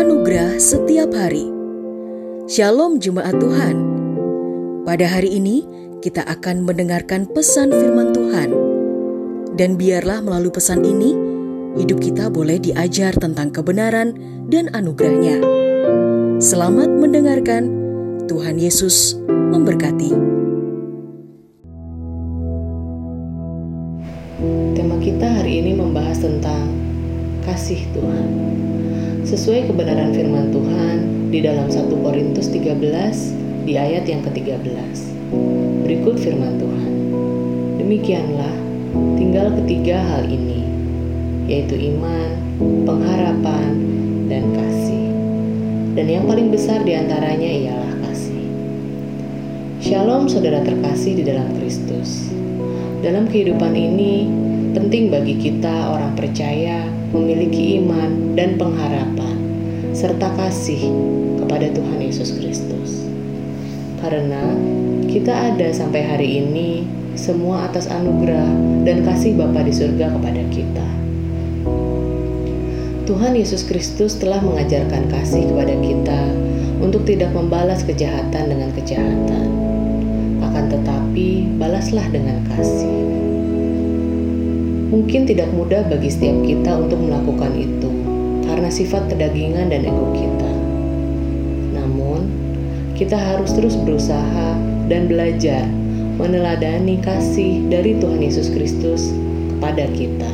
Anugerah setiap hari. Shalom jemaat Tuhan. Pada hari ini kita akan mendengarkan pesan firman Tuhan. Dan biarlah melalui pesan ini hidup kita boleh diajar tentang kebenaran dan anugerahnya. Selamat mendengarkan. Tuhan Yesus memberkati. Tema kita hari ini membahas tentang kasih Tuhan. Sesuai kebenaran firman Tuhan di dalam 1 Korintus 13 di ayat yang ke-13. Berikut firman Tuhan. Demikianlah tinggal ketiga hal ini, yaitu iman, pengharapan, dan kasih. Dan yang paling besar di antaranya ialah kasih. Shalom saudara terkasih di dalam Kristus. Dalam kehidupan ini, penting bagi kita orang percaya memiliki iman dan pengharapan serta kasih kepada Tuhan Yesus Kristus. Karena kita ada sampai hari ini semua atas anugerah dan kasih Bapa di surga kepada kita. Tuhan Yesus Kristus telah mengajarkan kasih kepada kita untuk tidak membalas kejahatan dengan kejahatan. Akan tetapi, balaslah dengan kasih. Mungkin tidak mudah bagi setiap kita untuk melakukan itu karena sifat kedagingan dan ego kita. Namun, kita harus terus berusaha dan belajar meneladani kasih dari Tuhan Yesus Kristus kepada kita.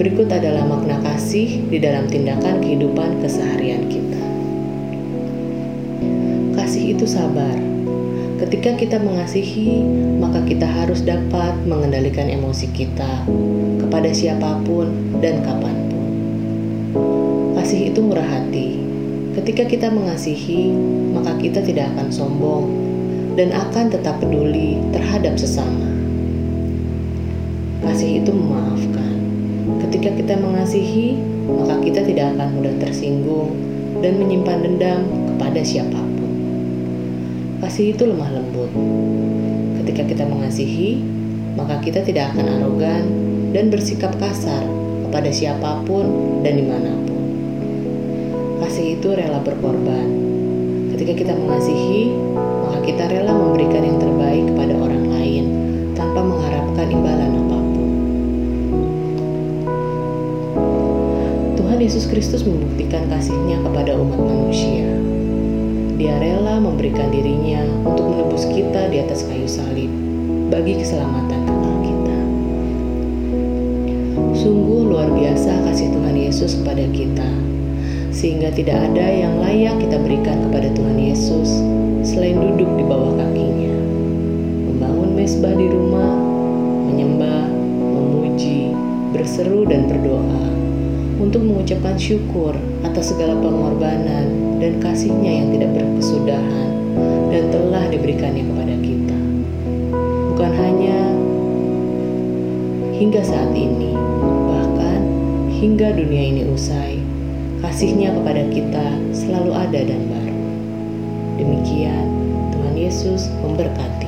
Berikut adalah makna kasih di dalam tindakan kehidupan keseharian kita. Kasih itu sabar. Ketika kita mengasihi, maka kita harus dapat mengendalikan emosi kita kepada siapa pun dan kapan pun. Kasih itu murah hati. Ketika kita mengasihi, maka kita tidak akan sombong dan akan tetap peduli terhadap sesama. Kasih itu memaafkan. Ketika kita mengasihi, maka kita tidak akan mudah tersinggung dan menyimpan dendam kepada siapa pun. Kasih itu lemah lembut. Ketika kita mengasihi, maka kita tidak akan arogan dan bersikap kasar kepada siapa pun dan di mana pun. Kasih itu rela berkorban. Ketika kita mengasihi, maka kita rela memberikan yang terbaik kepada orang lain tanpa mengharapkan imbalan apa pun. Tuhan Yesus Kristus membuktikan kasihnya kepada umat manusia. Dia rela memberikan dirinya untuk menebus kita di atas kayu salib bagi keselamatan kekal kita. Sungguh luar biasa kasih Tuhan Yesus kepada kita, sehingga tidak ada yang layak kita berikan kepada Tuhan Yesus selain duduk di bawah kakinya, membangun mesbah di rumah, menyembah, memuji, berseru dan berdoa untuk mengucapkan syukur atas segala pengorbanan dan kasihnya yang tidak berkesudahan dan telah diberikannya kepada kita. Bukan hanya hingga saat ini, bahkan hingga dunia ini usai, kasihnya kepada kita selalu ada dan baru. Demikian, Tuhan Yesus memberkati.